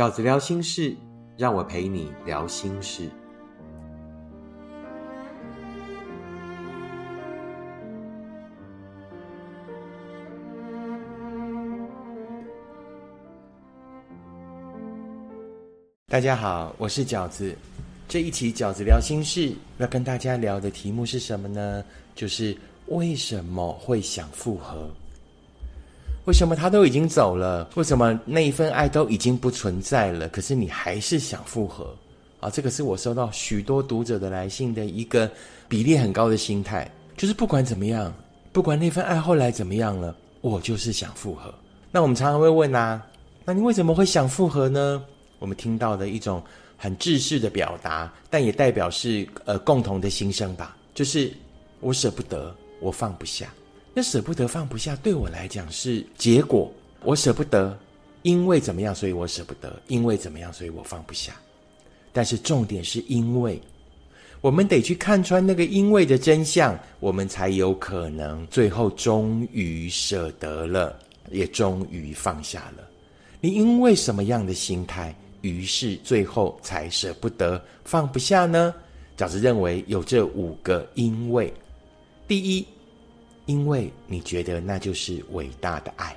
饺子聊心事，让我陪你聊心事。大家好，我是饺子。这一期饺子聊心事，要跟大家聊的题目是什么呢？就是为什么会想复合？为什么他都已经走了？为什么那一份爱都已经不存在了？可是你还是想复合？啊，这个是我收到许多读者的来信的一个比例很高的心态，就是不管怎么样，不管那份爱后来怎么样了，我就是想复合。那我们常常会问啊，那你为什么会想复合呢？我们听到的一种。很制式的表达，但也代表是呃共同的心声吧。就是我舍不得，我放不下。那舍不得放不下，对我来讲是结果。我舍不得，因为怎么样，所以我舍不得；因为怎么样，所以我放不下。但是重点是因为，我们得去看穿那个因为的真相，我们才有可能最后终于舍得了，也终于放下了。你因为什么样的心态？于是最后才舍不得放不下呢？饺子认为有这五个因为：第一，因为你觉得那就是伟大的爱。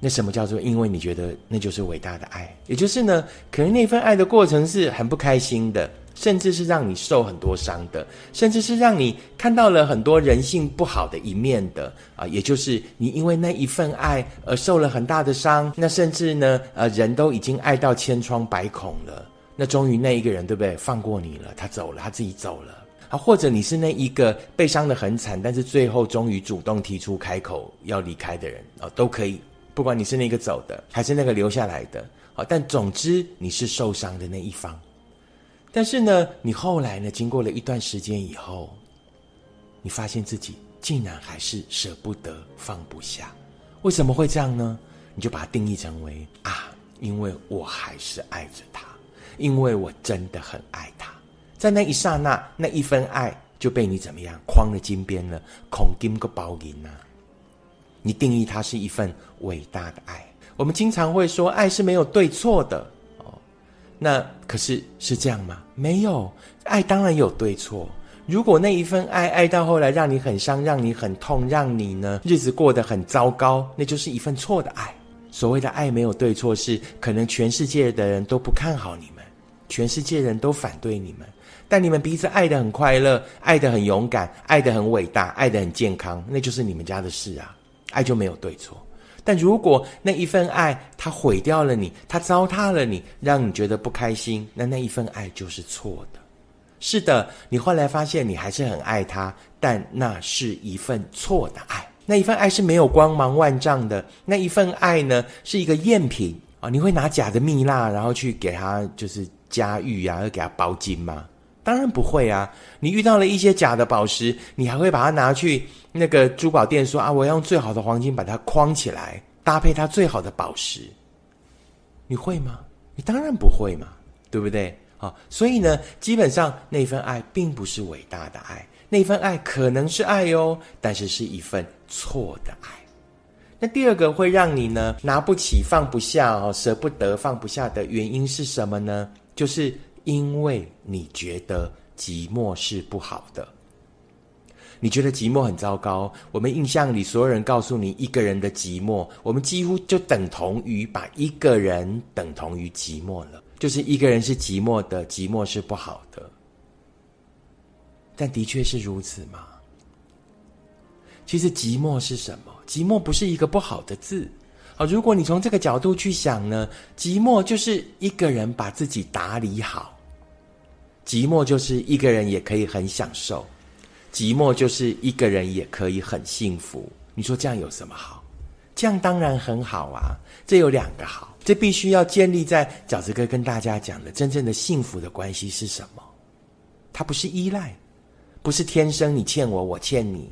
那什么叫做因为你觉得那就是伟大的爱？也就是呢，可能那份爱的过程是很不开心的。甚至是让你受很多伤的，甚至是让你看到了很多人性不好的一面的啊，也就是你因为那一份爱而受了很大的伤。那甚至呢，呃，人都已经爱到千疮百孔了，那终于那一个人对不对？放过你了，他走了，他自己走了啊。或者你是那一个被伤的很惨，但是最后终于主动提出开口要离开的人啊，都可以。不管你是那个走的，还是那个留下来的，好，但总之你是受伤的那一方。但是呢，你后来呢？经过了一段时间以后，你发现自己竟然还是舍不得、放不下。为什么会这样呢？你就把它定义成为啊，因为我还是爱着他，因为我真的很爱。在那一刹那，那一份爱就被你怎么样框了金边了，孔金个包银呐。你定义它是一份伟大的爱。我们经常会说，爱是没有对错的哦。那可是是这样吗？没有，爱当然有对错。如果那一份爱爱到后来让你很伤，让你很痛，让你呢日子过得很糟糕，那就是一份错的爱。所谓的爱没有对错，是可能全世界的人都不看好你们，全世界人都反对你们，但你们彼此爱得很快乐，爱得很勇敢，爱得很伟大，爱得很健康，那就是你们家的事啊。爱就没有对错。但如果那一份爱它毁掉了你，它糟蹋了你，让你觉得不开心，那那一份爱就是错的。是的，你后来发现你还是很爱他，但那是一份错的爱。那一份爱是没有光芒万丈的，那一份爱呢是一个赝品啊！你会拿假的蜜蜡，然后去给他就是加玉啊，要给他包金吗？当然不会啊！你遇到了一些假的宝石，你还会把它拿去那个珠宝店说啊，我要用最好的黄金把它框起来，搭配它最好的宝石。你会吗？你当然不会嘛，对不对？啊，所以呢，基本上那份爱并不是伟大的爱，那份爱可能是爱哦，但是是一份错的爱。那第二个会让你呢拿不起、放不下哦，舍不得、放不下的原因是什么呢？就是。因为你觉得寂寞是不好的，你觉得寂寞很糟糕。我们印象里，所有人告诉你一个人的寂寞，我们几乎就等同于把一个人等同于寂寞了，就是一个人是寂寞的，寂寞是不好的。但的确是如此吗？其实寂寞是什么？寂寞不是一个不好的字。好，如果你从这个角度去想呢，寂寞就是一个人把自己打理好。寂寞就是一个人也可以很享受，寂寞就是一个人也可以很幸福。你说这样有什么好？这样当然很好啊！这有两个好，这必须要建立在饺子哥跟大家讲的真正的幸福的关系是什么？它不是依赖，不是天生你欠我，我欠你，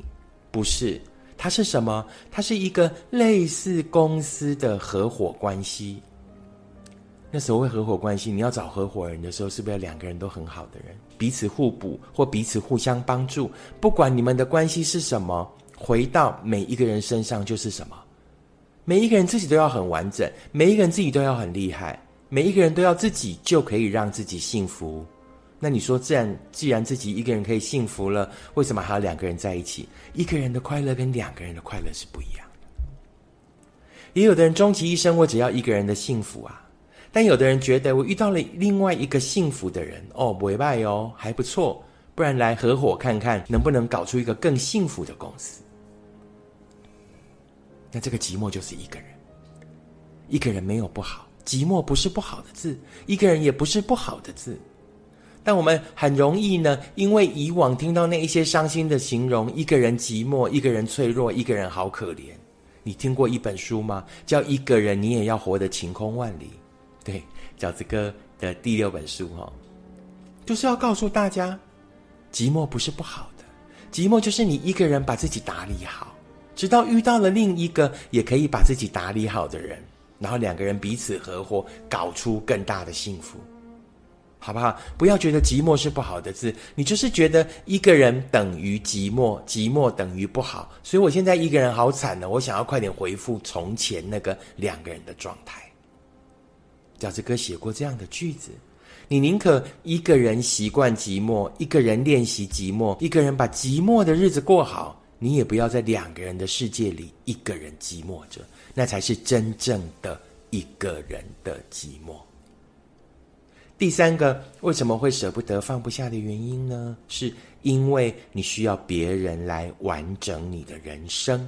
不是，它是什么？它是一个类似公司的合伙关系。那所谓合伙关系，你要找合伙人的时候，是不是要两个人都很好的人，彼此互补或彼此互相帮助？不管你们的关系是什么，回到每一个人身上就是什么。每一个人自己都要很完整，每一个人自己都要很厉害。每一个人都要自己就可以让自己幸福。那你说，既然既然自己一个人可以幸福了，为什么还要两个人在一起？一个人的快乐跟两个人的快乐是不一样的。也有的人终其一生，我只要一个人的幸福啊。但有的人觉得，我遇到了另外一个幸福的人哦，不赖哦，还不错。不然来合伙看看，能不能搞出一个更幸福的公司？那这个寂寞就是一个人，一个人没有不好，寂寞不是不好的字，一个人也不是不好的字。但我们很容易呢，因为以往听到那一些伤心的形容，一个人寂寞，一个人脆弱，一个人好可怜。你听过一本书吗？叫《一个人你也要活得晴空万里》。对，饺子哥的第六本书哦，就是要告诉大家，寂寞不是不好的，寂寞就是你一个人把自己打理好，直到遇到了另一个也可以把自己打理好的人，然后两个人彼此合伙，搞出更大的幸福。好不好？不要觉得寂寞是不好的字，你就是觉得一个人等于寂寞，寂寞等于不好。所以我现在一个人好惨呢，我想要快点回复从前那个两个人的状态。饺子哥写过这样的句子：你宁可一个人习惯寂寞，一个人练习寂寞，一个人把寂寞的日子过好，你也不要在两个人的世界里一个人寂寞着，那才是真正的一个人的寂寞。第三个为什么会舍不得放不下的原因呢？是因为你需要别人来完整你的人生。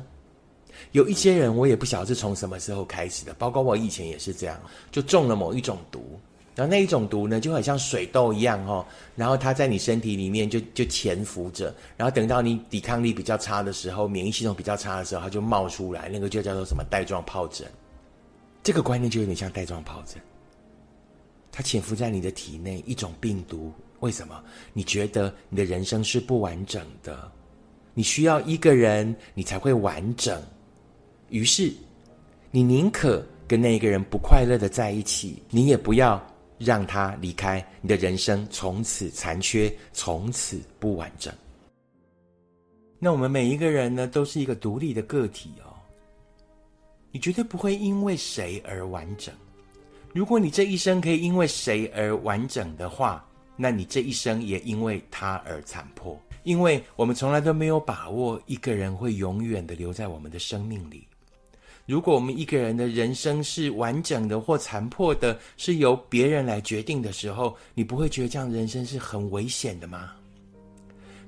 有一些人，我也不晓得是从什么时候开始的，包括我以前也是这样，就中了某一种毒，然后那一种毒呢，就很像水痘一样哦，然后它在你身体里面就就潜伏着，然后等到你抵抗力比较差的时候，免疫系统比较差的时候，它就冒出来，那个就叫做什么带状疱疹。这个观念就有点像带状疱疹。它潜伏在你的体内，一种病毒。为什么？你觉得你的人生是不完整的？你需要一个人，你才会完整。于是，你宁可跟那个人不快乐的在一起，你也不要让他离开。你的人生从此残缺，从此不完整。那我们每一个人呢，都是一个独立的个体哦。你绝对不会因为谁而完整。如果你这一生可以因为谁而完整的话，那你这一生也因为他而残破。因为我们从来都没有把握一个人会永远的留在我们的生命里。如果我们一个人的人生是完整的或残破的，是由别人来决定的时候，你不会觉得这样人生是很危险的吗？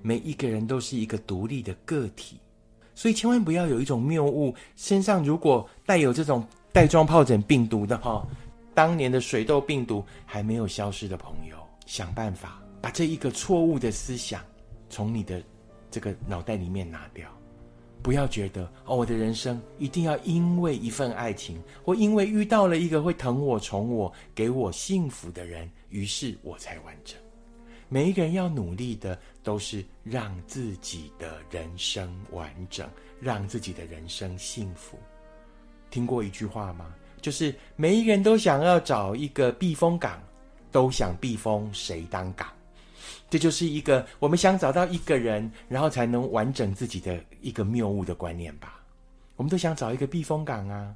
每一个人都是一个独立的个体，所以千万不要有一种谬误：身上如果带有这种带状疱疹病毒的哈。当年的水痘病毒还没有消失的朋友，想办法把这一个错误的思想从你的这个脑袋里面拿掉。不要觉得哦，我的人生一定要因为一份爱情，或因为遇到了一个会疼我、宠我、给我幸福的人，于是我才完整。每一个人要努力的，都是让自己的人生完整，让自己的人生幸福。听过一句话吗？就是每一个人都想要找一个避风港，都想避风，谁当港？这就是一个我们想找到一个人，然后才能完整自己的一个谬误的观念吧。我们都想找一个避风港啊，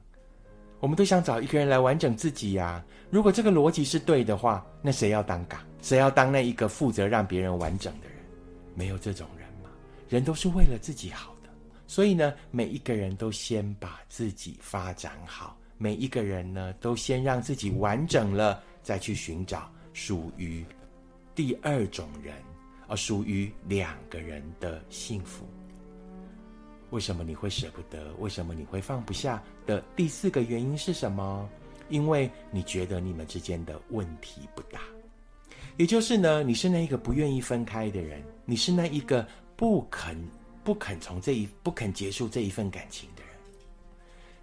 我们都想找一个人来完整自己呀。如果这个逻辑是对的话，那谁要当港？谁要当那一个负责让别人完整的人？没有这种人嘛？人都是为了自己好的，所以呢，每一个人都先把自己发展好。每一个人呢，都先让自己完整了，再去寻找属于第二种人，而属于两个人的幸福。为什么你会舍不得？为什么你会放不下的？第四个原因是什么？因为你觉得你们之间的问题不大，也就是呢，你是那一个不愿意分开的人，你是那一个不肯不肯从这一不肯结束这一份感情的人。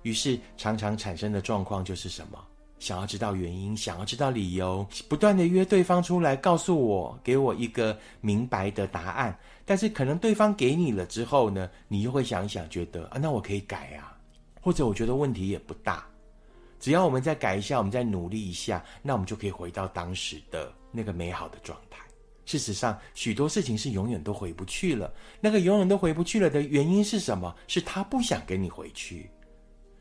于是，常常产生的状况就是什么？想要知道原因，想要知道理由，不断的约对方出来，告诉我，给我一个明白的答案。但是，可能对方给你了之后呢，你又会想一想，觉得啊，那我可以改啊，或者我觉得问题也不大，只要我们再改一下，我们再努力一下，那我们就可以回到当时的那个美好的状态。事实上，许多事情是永远都回不去了。那个永远都回不去了的原因是什么？是他不想跟你回去。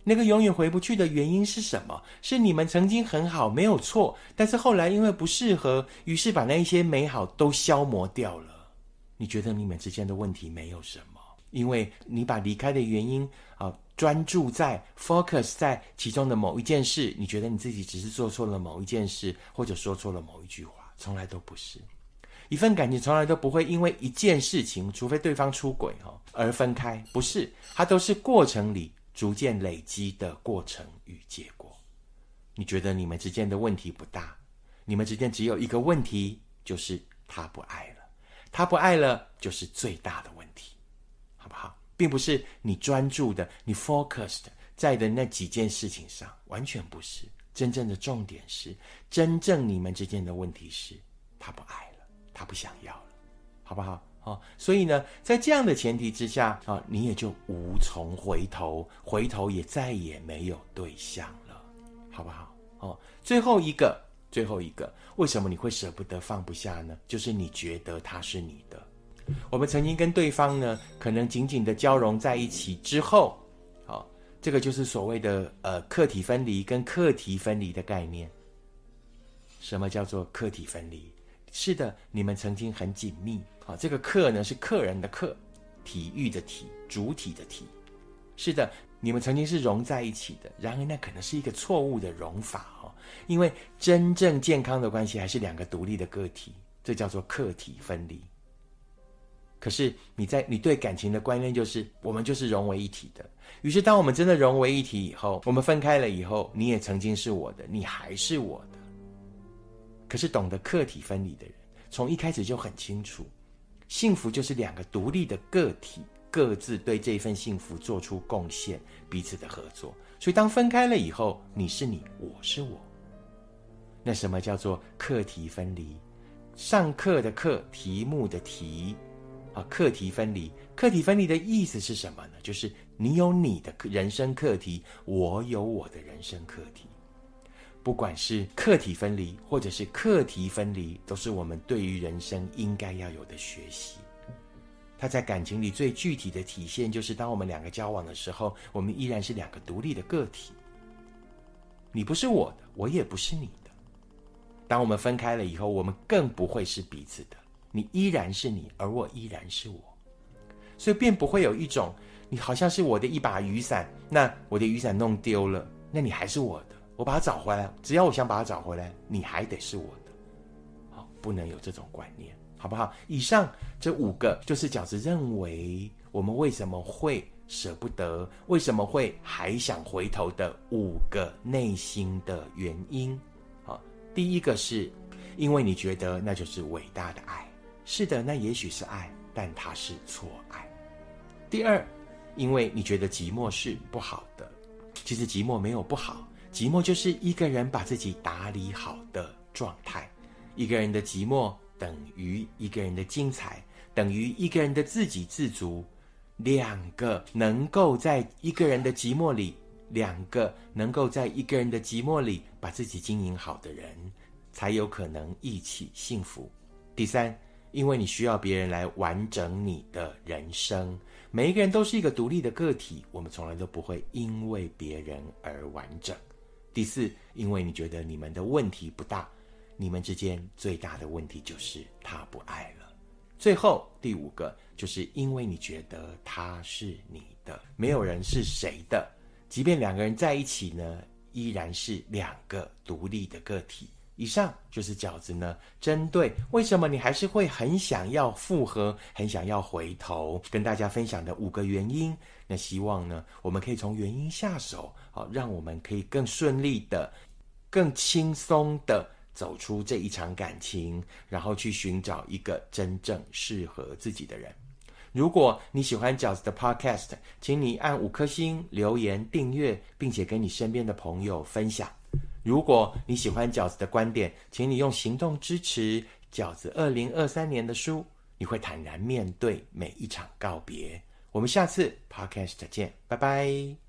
那个永远回不去的原因是什么？是你们曾经很好，没有错，但是后来因为不适合，于是把那一些美好都消磨掉了。你觉得你们之间的问题没有什么？因为你把离开的原因啊，专注在 focus 在其中的某一件事，你觉得你自己只是做错了某一件事，或者说错了某一句话，从来都不是。一份感情从来都不会因为一件事情，除非对方出轨哈而分开，不是，它都是过程里。逐渐累积的过程与结果，你觉得你们之间的问题不大？你们之间只有一个问题，就是他不爱了，他不爱了就是最大的问题，好不好？并不是你专注的、你 focused 在的那几件事情上，完全不是。真正的重点是，真正你们之间的问题是，他不爱了，他不想要了，好不好？哦，所以呢，在这样的前提之下啊，你也就无从回头，回头也再也没有对象了，好不好？哦，最后一个，最后一个，为什么你会舍不得放不下呢？就是你觉得他是你的。我们曾经跟对方呢，可能紧紧的交融在一起之后，好，这个就是所谓的呃客体分离跟课题分离的概念。什么叫做客体分离？是的，你们曾经很紧密。这个客呢是客人的客，体育的体，主体的体。是的，你们曾经是融在一起的。然而，那可能是一个错误的融法哦，因为真正健康的关系还是两个独立的个体，这叫做客体分离。可是你在你对感情的观念就是，我们就是融为一体的。于是，当我们真的融为一体以后，我们分开了以后，你也曾经是我的，你还是我的。可是懂得客体分离的人，从一开始就很清楚，幸福就是两个独立的个体各自对这份幸福做出贡献，彼此的合作。所以当分开了以后，你是你，我是我。那什么叫做课题分离？上课的课，题目的题，啊，课题分离。课题分离的意思是什么呢？就是你有你的人生课题，我有我的人生课题。不管是客体分离，或者是课题分离，都是我们对于人生应该要有的学习。它在感情里最具体的体现，就是当我们两个交往的时候，我们依然是两个独立的个体。你不是我的，我也不是你的。当我们分开了以后，我们更不会是彼此的。你依然是你，而我依然是我，所以便不会有一种你好像是我的一把雨伞，那我的雨伞弄丢了，那你还是我的。我把它找回来，只要我想把它找回来，你还得是我的，好，不能有这种观念，好不好？以上这五个就是饺子认为我们为什么会舍不得，为什么会还想回头的五个内心的原因。好，第一个是因为你觉得那就是伟大的爱，是的，那也许是爱，但它是错爱。第二，因为你觉得寂寞是不好的，其实寂寞没有不好。寂寞就是一个人把自己打理好的状态，一个人的寂寞等于一个人的精彩，等于一个人的自给自足。两个能够在一个人的寂寞里，两个能够在一个人的寂寞里把自己经营好的人，才有可能一起幸福。第三，因为你需要别人来完整你的人生，每一个人都是一个独立的个体，我们从来都不会因为别人而完整。第四，因为你觉得你们的问题不大，你们之间最大的问题就是他不爱了。最后第五个，就是因为你觉得他是你的，没有人是谁的，即便两个人在一起呢，依然是两个独立的个体。以上就是饺子呢，针对为什么你还是会很想要复合，很想要回头，跟大家分享的五个原因。那希望呢，我们可以从原因下手，好，让我们可以更顺利的、更轻松的走出这一场感情，然后去寻找一个真正适合自己的人。如果你喜欢饺子的 Podcast，请你按五颗星、留言、订阅，并且跟你身边的朋友分享。如果你喜欢饺子的观点，请你用行动支持饺子二零二三年的书。你会坦然面对每一场告别。我们下次 podcast 见，拜拜。